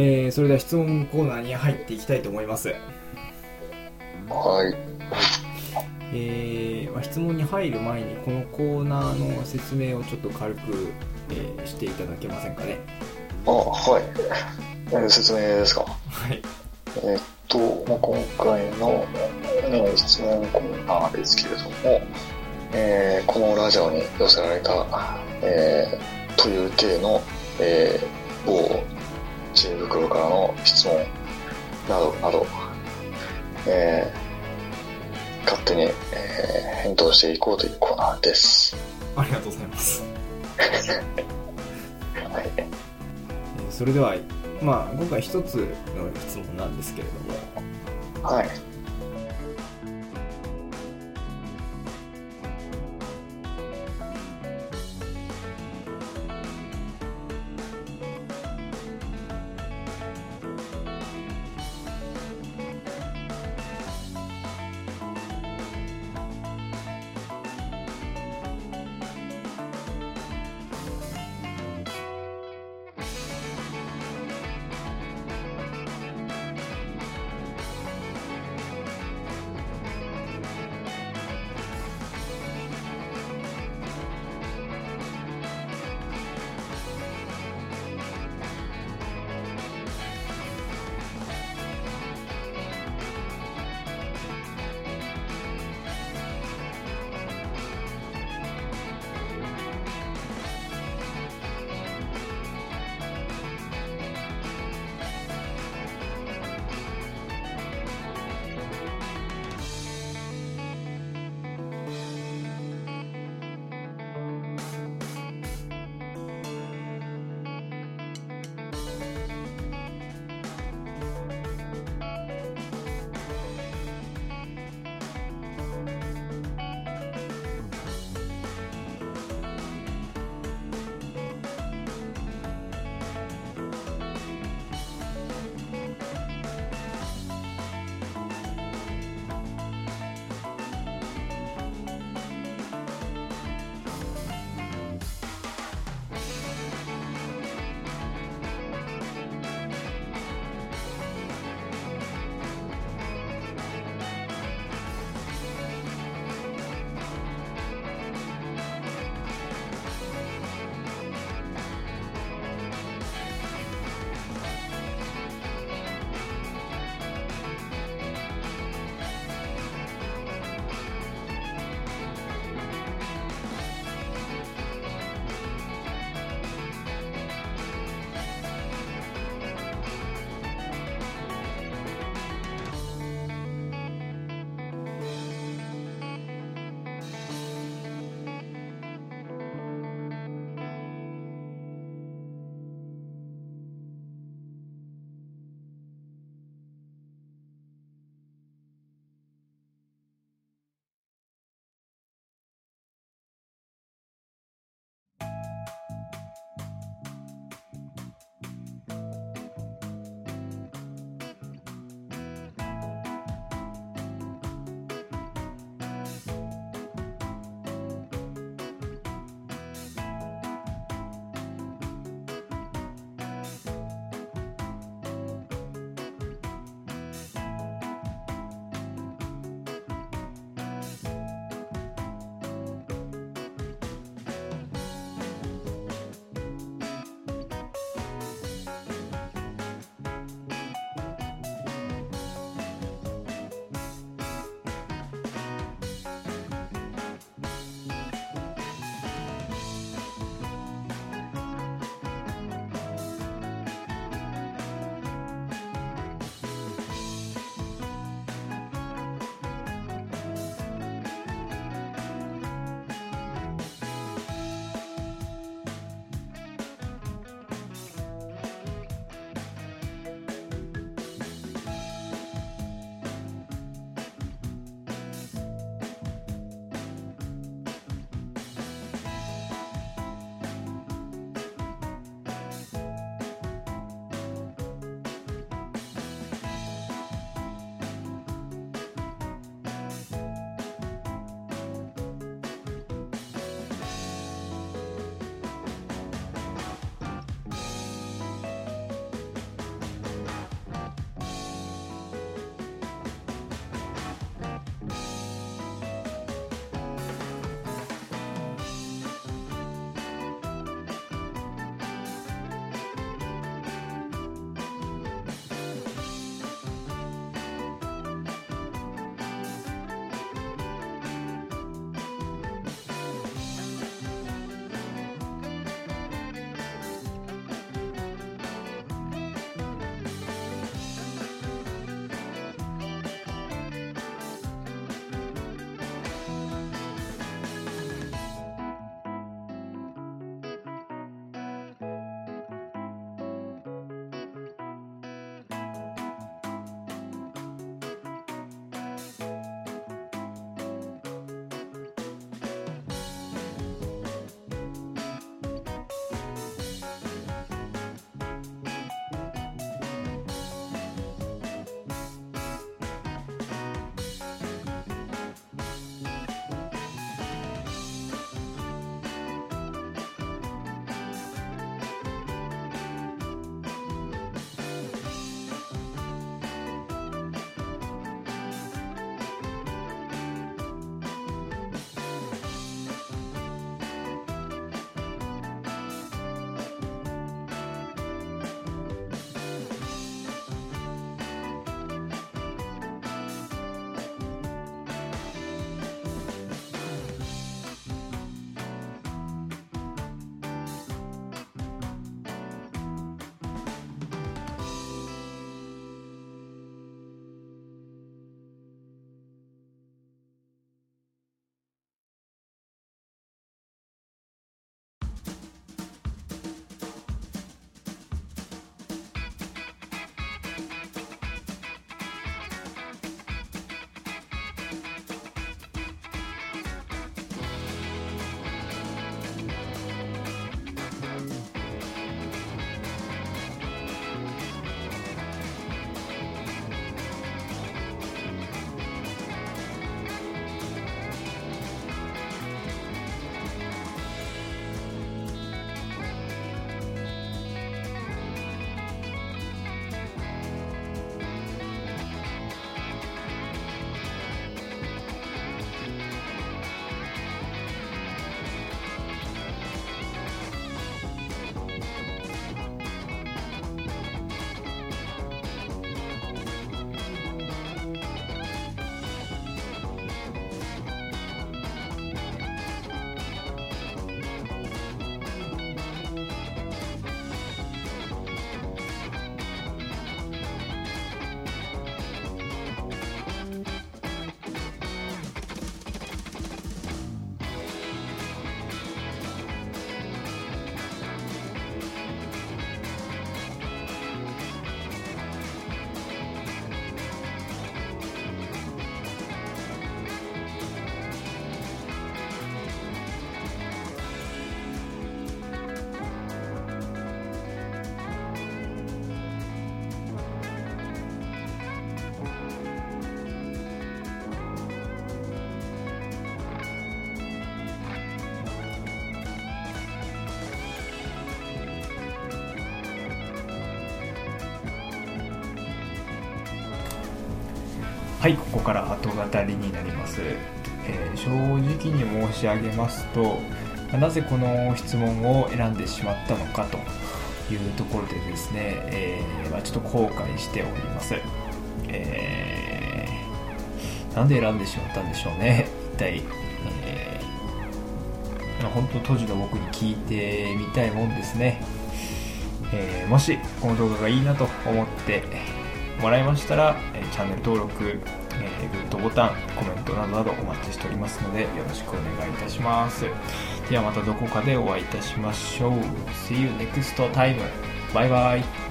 えー、それでは質問コーナーに入っていきたいと思います。はい。えーまあ、質問に入る前にこのコーナーの説明をちょっと軽く、えーしていただけませんかね。あ、はい。えー説明ですか？はい。えーっと、まあ、今回の、ね、質問コーナーですけれども、えーこのラジオに寄せられた、えーという体の、えー某知恵袋からの質問などなど、えー勝手に、えー返答していこうというコーナーです。ありがとうございます。はい。えーそれでは、まあ、今回一つの質問なんですけれども、はい。はいここから後語りになります、えー正直に申し上げますとなぜこの質問を選んでしまったのかというところでですね、えーま、ちょっと後悔しております、えーなんで選んでしまったんでしょうね一体、えーまあ本当当時の僕に聞いてみたいもんですね、えーもしこの動画がいいなと思ってもらいましたら、えチャンネル登録、えーグッドボタンコメントなどなどお待ちしておりますのでよろしくお願いいたします。ではまたどこかでお会いいたしましょう。See you next time バイバイ。